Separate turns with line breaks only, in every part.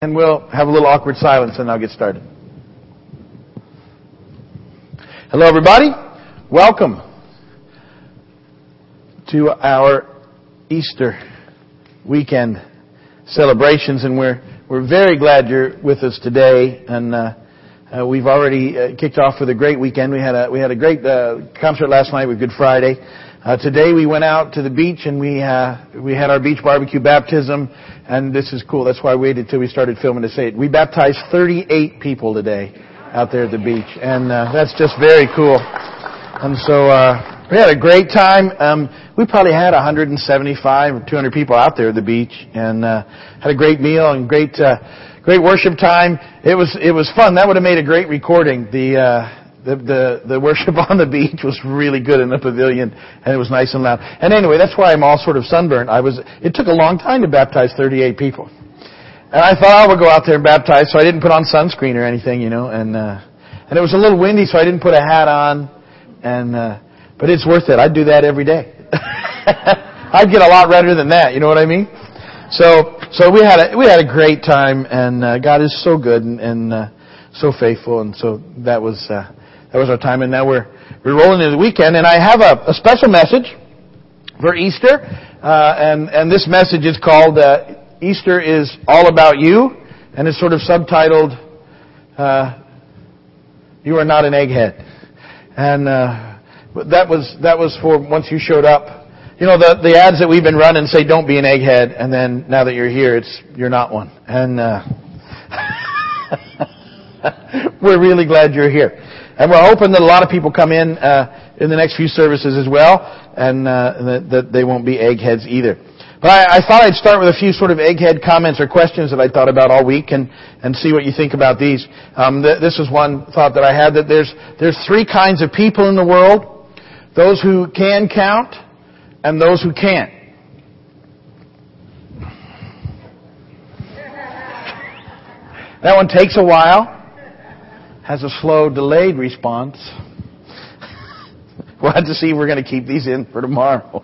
And we'll have a little awkward silence and I'll get started. Hello everybody. Welcome to our Easter weekend celebrations and we're, we're very glad you're with us today and uh, uh, we've already uh, kicked off with a great weekend. We had a, we had a great uh, concert last night with Good Friday. Uh, today we went out to the beach and we uh, we had our beach barbecue baptism, and this is cool. That's why I waited till we started filming to say it. We baptized 38 people today out there at the beach, and uh, that's just very cool. And so uh, we had a great time. Um, we probably had 175 or 200 people out there at the beach, and uh, had a great meal and great uh, great worship time. It was it was fun. That would have made a great recording. The uh, the, the, the worship on the beach was really good in the pavilion and it was nice and loud. And anyway, that's why I'm all sort of sunburned. I was, it took a long time to baptize 38 people. And I thought I would go out there and baptize, so I didn't put on sunscreen or anything, you know, and, uh, and it was a little windy, so I didn't put a hat on, and, uh, but it's worth it. I'd do that every day. I'd get a lot redder than that, you know what I mean? So, so we had a, we had a great time, and, uh, God is so good and, and, uh, so faithful, and so that was, uh, that was our time, and now we're we're rolling into the weekend. And I have a, a special message for Easter, uh, and and this message is called uh, "Easter is all about you," and it's sort of subtitled uh, "You are not an egghead," and uh, that was that was for once you showed up. You know the the ads that we've been running say "Don't be an egghead," and then now that you're here, it's you're not one, and. We're really glad you're here. And we're hoping that a lot of people come in uh, in the next few services as well, and uh, that, that, they won't be eggheads either. But I, I, thought I'd start with a few sort of egghead comments or questions that I thought about all week, and and see what you think about these. Um, th- this was one thought that I had that there's there's three kinds of people in the world: those who can count, and those who can't. That one takes a while has a slow, delayed response. we'll have to see if we're going to keep these in for tomorrow.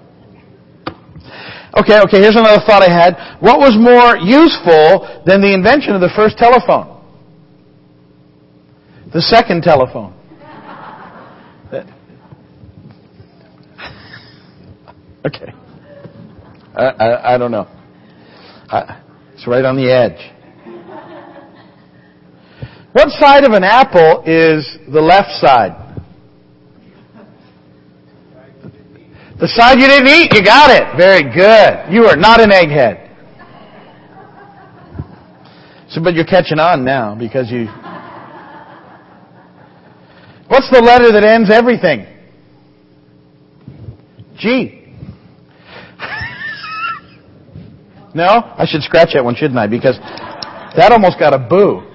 Okay, okay, here's another thought I had. What was more useful than the invention of the first telephone? The second telephone. okay. I, I, I don't know. I, it's right on the edge. What side of an apple is the left side? The side you didn't eat. You got it. Very good. You are not an egghead. So, but you're catching on now because you. What's the letter that ends everything? G. no? I should scratch that one, shouldn't I? Because that almost got a boo.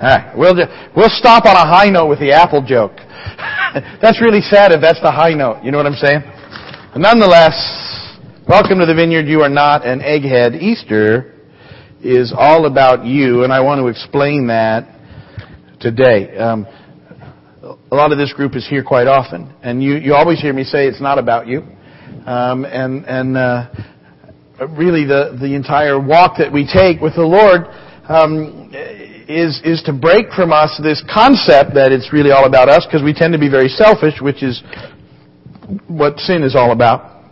Right, we'll just, we'll stop on a high note with the apple joke. that's really sad if that's the high note. You know what I'm saying? But nonetheless, welcome to the vineyard. You are not an egghead. Easter is all about you, and I want to explain that today. Um, a lot of this group is here quite often, and you, you always hear me say it's not about you. Um, and and uh, really, the the entire walk that we take with the Lord um, is, is to break from us this concept that it's really all about us because we tend to be very selfish, which is what sin is all about.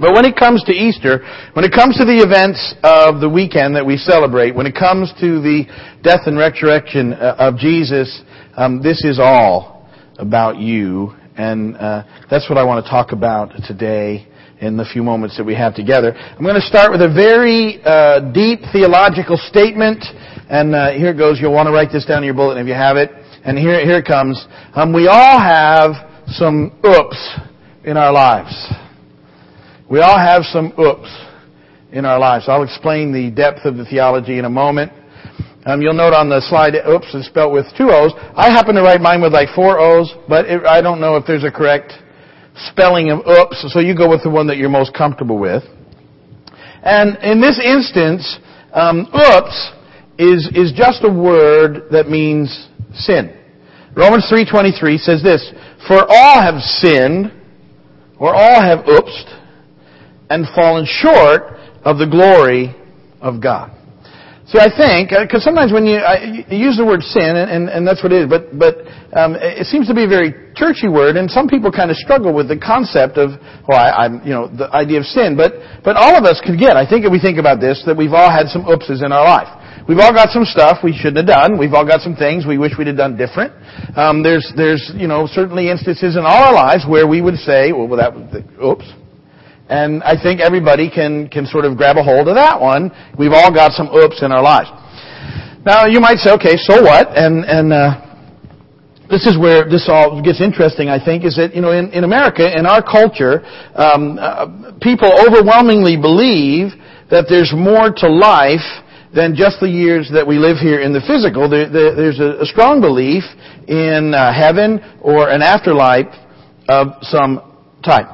But when it comes to Easter, when it comes to the events of the weekend that we celebrate, when it comes to the death and resurrection uh, of Jesus, um, this is all about you. And uh, that's what I want to talk about today in the few moments that we have together. I'm going to start with a very uh, deep theological statement and uh, here it goes. You'll want to write this down in your bulletin if you have it. And here, here it comes. Um, we all have some oops in our lives. We all have some oops in our lives. I'll explain the depth of the theology in a moment. Um, you'll note on the slide, oops is spelled with two O's. I happen to write mine with like four O's, but it, I don't know if there's a correct spelling of oops, so you go with the one that you're most comfortable with. And in this instance, um, oops is, is just a word that means sin. Romans 3.23 says this, For all have sinned, or all have oopsed, and fallen short of the glory of God. See, I think, because uh, sometimes when you, I, you, use the word sin, and, and, that's what it is, but, but um, it seems to be a very churchy word, and some people kind of struggle with the concept of, well, I, am you know, the idea of sin. But, but all of us can get, I think if we think about this, that we've all had some oopses in our life. We've all got some stuff we shouldn't have done. We've all got some things we wish we'd have done different. Um, there's, there's, you know, certainly instances in all our lives where we would say, well, that oops, and I think everybody can, can sort of grab a hold of that one. We've all got some oops in our lives. Now you might say, okay, so what? And, and, uh, this is where this all gets interesting, I think, is that, you know, in, in America, in our culture, um, uh, people overwhelmingly believe that there's more to life than just the years that we live here in the physical. There, there, there's a, a, strong belief in uh, heaven or an afterlife of some type.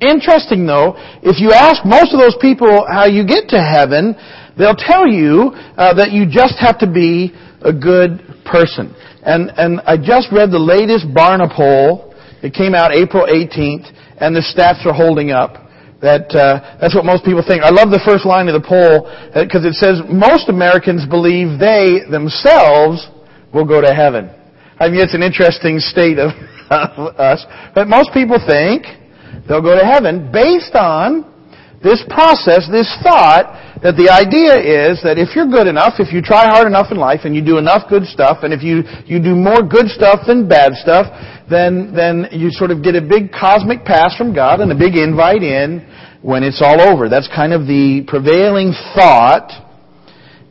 Interesting though, if you ask most of those people how you get to heaven, they'll tell you uh, that you just have to be a good person. And, and I just read the latest Barna poll. It came out April 18th, and the stats are holding up. That uh, that's what most people think. I love the first line of the poll because uh, it says most Americans believe they themselves will go to heaven. I mean, it's an interesting state of, of us, but most people think they'll go to heaven based on this process, this thought that the idea is that if you're good enough, if you try hard enough in life and you do enough good stuff, and if you, you do more good stuff than bad stuff, then, then you sort of get a big cosmic pass from God and a big invite in when it's all over. That's kind of the prevailing thought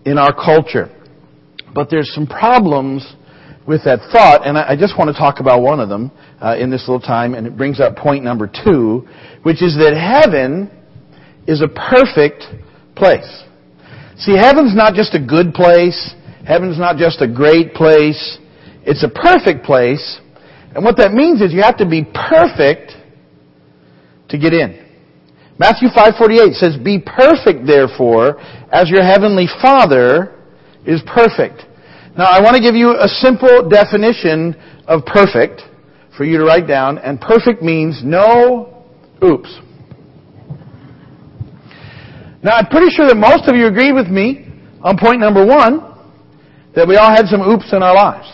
in our culture. But there's some problems with that thought, and I just want to talk about one of them uh, in this little time, and it brings up point number two, which is that heaven is a perfect place. See, heaven's not just a good place. Heaven's not just a great place. It's a perfect place. And what that means is you have to be perfect to get in. Matthew 5:48 says, "Be perfect therefore, as your heavenly Father is perfect." Now, I want to give you a simple definition of perfect for you to write down, and perfect means no oops. Now, I'm pretty sure that most of you agree with me on point number one, that we all had some oops in our lives.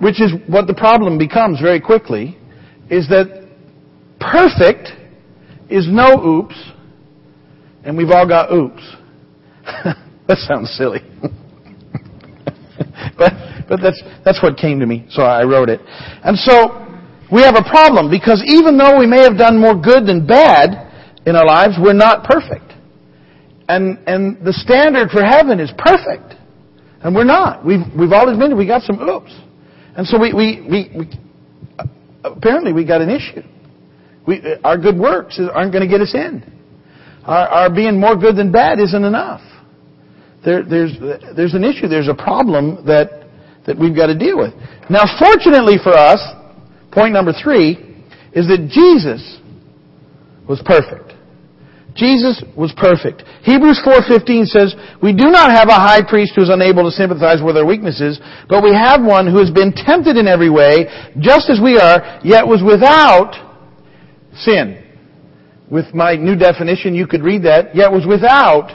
Which is what the problem becomes very quickly, is that perfect is no oops, and we've all got oops. that sounds silly. but but that's that's what came to me, so I wrote it. And so we have a problem because even though we may have done more good than bad in our lives, we're not perfect. And and the standard for heaven is perfect. And we're not. We've we've all admitted we got some oops. And so we we, we, we apparently we got an issue. We, uh, our good works aren't going to get us in. Our, our being more good than bad isn't enough there, there's, there's an issue, there's a problem that, that we've got to deal with. Now, fortunately for us, point number three, is that Jesus was perfect. Jesus was perfect. Hebrews 4:15 says, "We do not have a high priest who is unable to sympathize with our weaknesses, but we have one who has been tempted in every way, just as we are, yet was without sin." With my new definition, you could read that, yet was without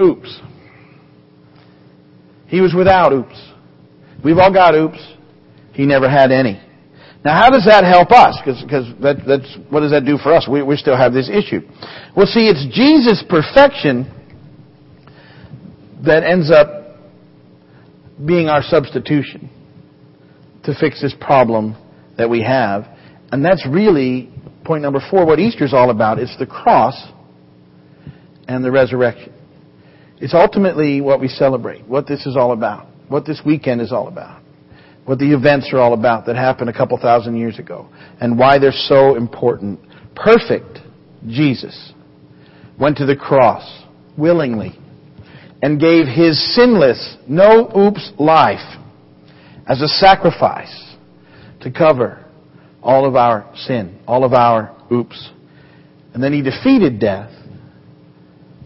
oops. He was without oops. We've all got oops. He never had any. Now, how does that help us? Because that, that's what does that do for us? We, we still have this issue. Well, see, it's Jesus' perfection that ends up being our substitution to fix this problem that we have. And that's really point number four, what Easter is all about. It's the cross and the resurrection. It's ultimately what we celebrate, what this is all about, what this weekend is all about, what the events are all about that happened a couple thousand years ago, and why they're so important. Perfect Jesus went to the cross willingly and gave his sinless, no oops life as a sacrifice to cover all of our sin, all of our oops. And then he defeated death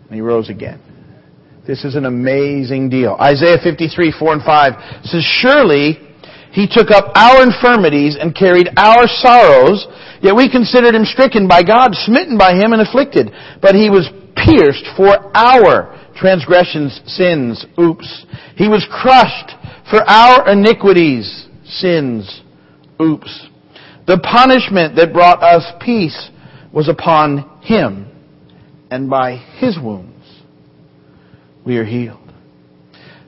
and he rose again. This is an amazing deal. Isaiah 53, 4 and 5 says, Surely he took up our infirmities and carried our sorrows, yet we considered him stricken by God, smitten by him and afflicted. But he was pierced for our transgressions, sins, oops. He was crushed for our iniquities, sins, oops. The punishment that brought us peace was upon him, and by his wounds we are healed.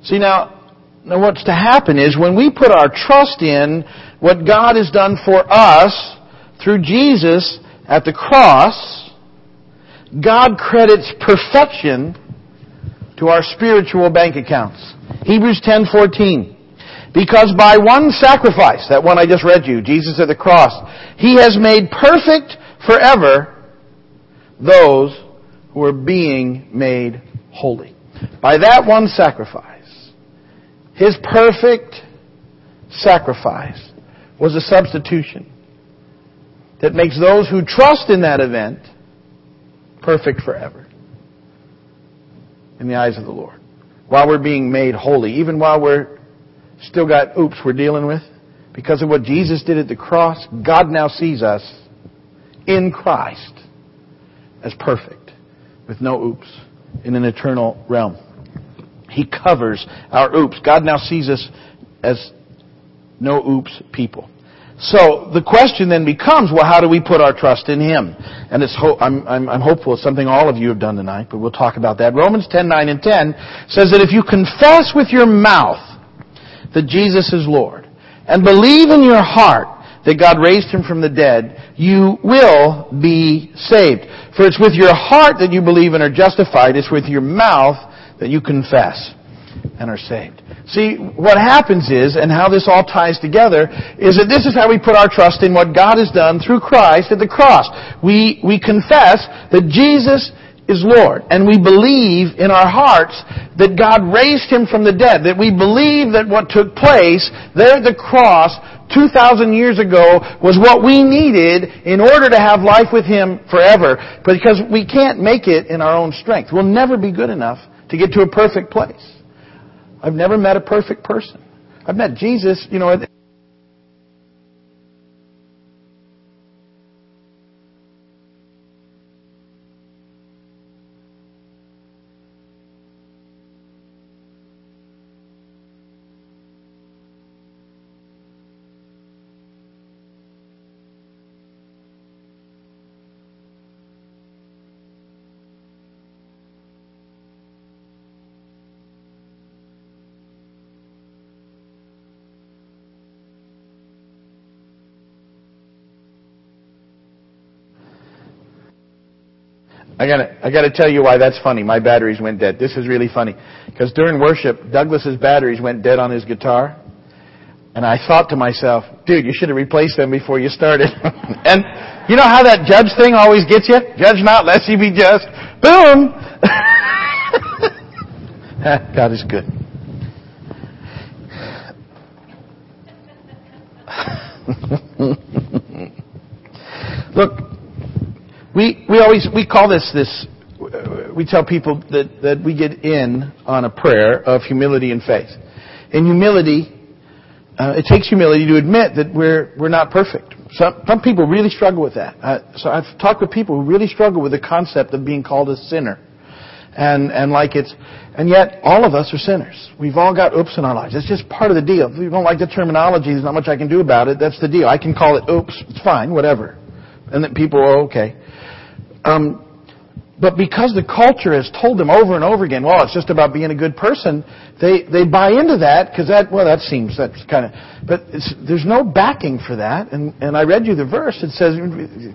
See now, now what's to happen is when we put our trust in what God has done for us through Jesus at the cross, God credits perfection to our spiritual bank accounts. Hebrews 10:14. Because by one sacrifice, that one I just read you, Jesus at the cross, he has made perfect forever those who are being made holy. By that one sacrifice, his perfect sacrifice was a substitution that makes those who trust in that event perfect forever in the eyes of the Lord. While we're being made holy, even while we're still got oops we're dealing with, because of what Jesus did at the cross, God now sees us in Christ as perfect, with no oops, in an eternal realm. He covers our oops. God now sees us as no oops people. So the question then becomes, well, how do we put our trust in Him? And it's ho- I'm, I'm, I'm hopeful it's something all of you have done tonight, but we'll talk about that. Romans 10, 9, and 10 says that if you confess with your mouth that Jesus is Lord and believe in your heart that God raised Him from the dead, you will be saved. For it's with your heart that you believe and are justified. It's with your mouth that you confess and are saved. See, what happens is, and how this all ties together, is that this is how we put our trust in what God has done through Christ at the cross. We, we confess that Jesus is Lord. And we believe in our hearts that God raised Him from the dead. That we believe that what took place there at the cross 2,000 years ago was what we needed in order to have life with Him forever. Because we can't make it in our own strength. We'll never be good enough to get to a perfect place. I've never met a perfect person. I've met Jesus, you know, I gotta, I gotta tell you why that's funny. My batteries went dead. This is really funny. Because during worship, Douglas's batteries went dead on his guitar. And I thought to myself, dude, you should have replaced them before you started. and you know how that judge thing always gets you? Judge not, lest you be just. Boom! God is good. Look, we, we always, we call this, this, we tell people that, that we get in on a prayer of humility and faith. In humility, uh, it takes humility to admit that we're, we're not perfect. Some, some people really struggle with that. Uh, so I've talked with people who really struggle with the concept of being called a sinner. And, and like it's, and yet all of us are sinners. We've all got oops in our lives. It's just part of the deal. If you don't like the terminology, there's not much I can do about it. That's the deal. I can call it oops. It's fine, whatever. And that people are okay. Um, but because the culture has told them over and over again, well, it's just about being a good person, they, they buy into that because that, well, that seems, that's kind of, but there's no backing for that. And, and I read you the verse. It says,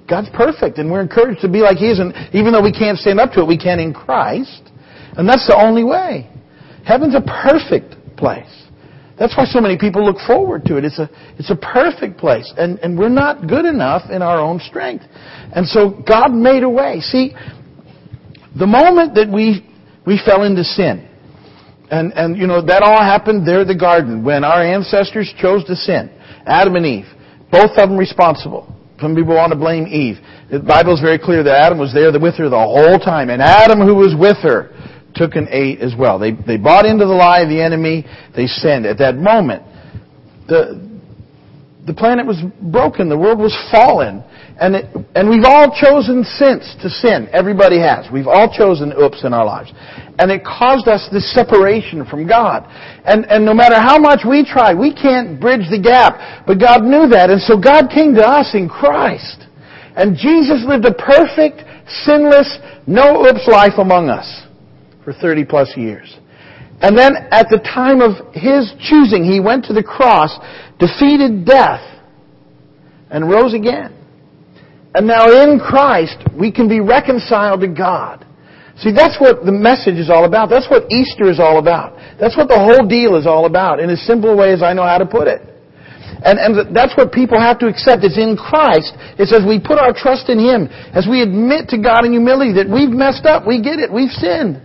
God's perfect and we're encouraged to be like He is. And even though we can't stand up to it, we can in Christ. And that's the only way. Heaven's a perfect place. That's why so many people look forward to it. It's a, it's a perfect place. And, and we're not good enough in our own strength. And so God made a way. See, the moment that we, we fell into sin, and, and you know, that all happened there in the garden when our ancestors chose to sin. Adam and Eve. Both of them responsible. Some people want to blame Eve. The Bible is very clear that Adam was there with her the whole time. And Adam, who was with her, took and ate as well. They, they bought into the lie of the enemy. They sinned. At that moment, the, the planet was broken, the world was fallen, and it, and we've all chosen since to sin. Everybody has. We've all chosen oops in our lives. And it caused us this separation from God. And, and no matter how much we try, we can't bridge the gap. But God knew that, and so God came to us in Christ. And Jesus lived a perfect, sinless, no oops life among us for 30 plus years. And then at the time of his choosing, he went to the cross, defeated death, and rose again. And now in Christ, we can be reconciled to God. See, that's what the message is all about. That's what Easter is all about. That's what the whole deal is all about, in as simple a way as I know how to put it. And, and that's what people have to accept. It's in Christ. It's as we put our trust in Him, as we admit to God in humility that we've messed up, we get it, we've sinned.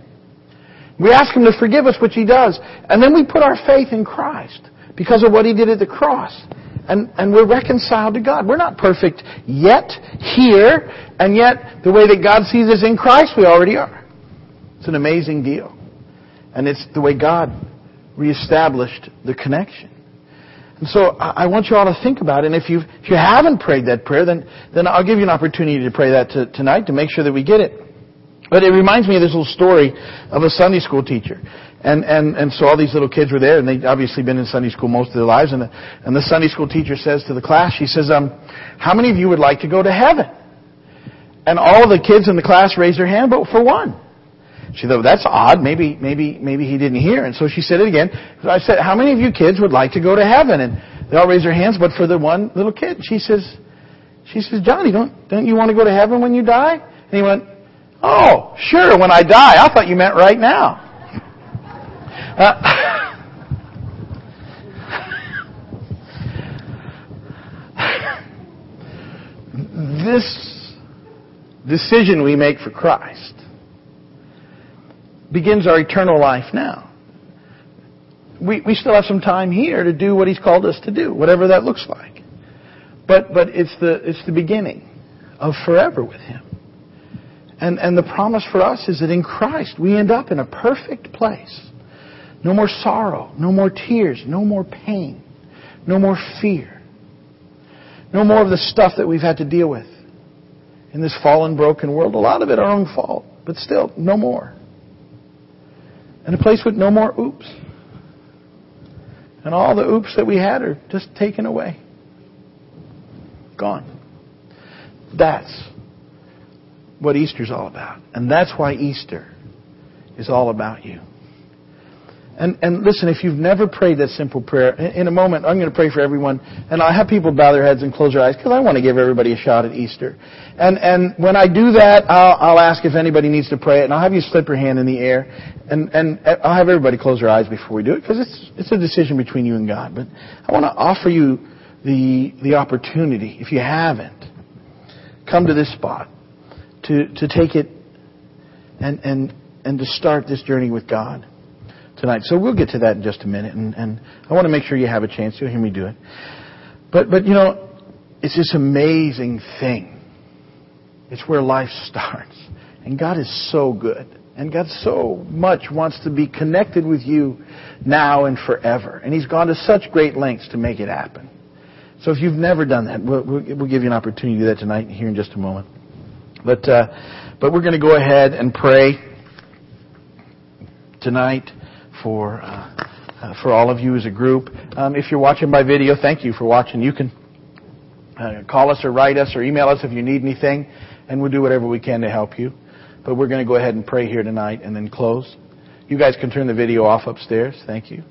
We ask Him to forgive us, which He does. And then we put our faith in Christ because of what He did at the cross. And, and we're reconciled to God. We're not perfect yet, here, and yet the way that God sees us in Christ, we already are. It's an amazing deal. And it's the way God reestablished the connection. And so I want you all to think about it. And if you if you haven't prayed that prayer, then then I'll give you an opportunity to pray that to, tonight to make sure that we get it. But it reminds me of this little story of a Sunday school teacher. And, and, and so all these little kids were there, and they'd obviously been in Sunday school most of their lives. And the, and the Sunday school teacher says to the class, she says, um, how many of you would like to go to heaven? And all of the kids in the class raised their hand, but for one. She thought, that's odd. Maybe, maybe, maybe he didn't hear. And so she said it again. So I said, how many of you kids would like to go to heaven? And they all raised their hands, but for the one little kid. She says, she says, Johnny, don't, don't you want to go to heaven when you die? And he went, Oh, sure, when I die. I thought you meant right now. Uh, this decision we make for Christ begins our eternal life now. We, we still have some time here to do what He's called us to do, whatever that looks like. But, but it's, the, it's the beginning of forever with Him. And, and the promise for us is that in Christ we end up in a perfect place. No more sorrow, no more tears, no more pain, no more fear. No more of the stuff that we've had to deal with in this fallen, broken world. A lot of it our own fault, but still, no more. And a place with no more oops. And all the oops that we had are just taken away. Gone. That's what Easter's all about. And that's why Easter is all about you. And, and listen, if you've never prayed that simple prayer, in, a moment I'm going to pray for everyone, and I'll have people bow their heads and close their eyes because I want to give everybody a shot at Easter. And and when I do that, I'll, I'll ask if anybody needs to pray it, and I'll have you slip your hand in the air, and and I'll have everybody close their eyes before we do it because it's it's a decision between you and God. But I want to offer you the the opportunity, if you haven't, come to this spot to, to take it and, and, and to start this journey with God tonight. So we'll get to that in just a minute, and, and I want to make sure you have a chance. You'll hear me do it. But, but you know, it's this amazing thing. It's where life starts. And God is so good. And God so much wants to be connected with you now and forever. And He's gone to such great lengths to make it happen. So if you've never done that, we'll, we'll, we'll give you an opportunity to do that tonight here in just a moment. But, uh, but we're going to go ahead and pray tonight for, uh, uh, for all of you as a group. Um, if you're watching by video, thank you for watching. You can uh, call us or write us or email us if you need anything, and we'll do whatever we can to help you. But we're going to go ahead and pray here tonight and then close. You guys can turn the video off upstairs. Thank you.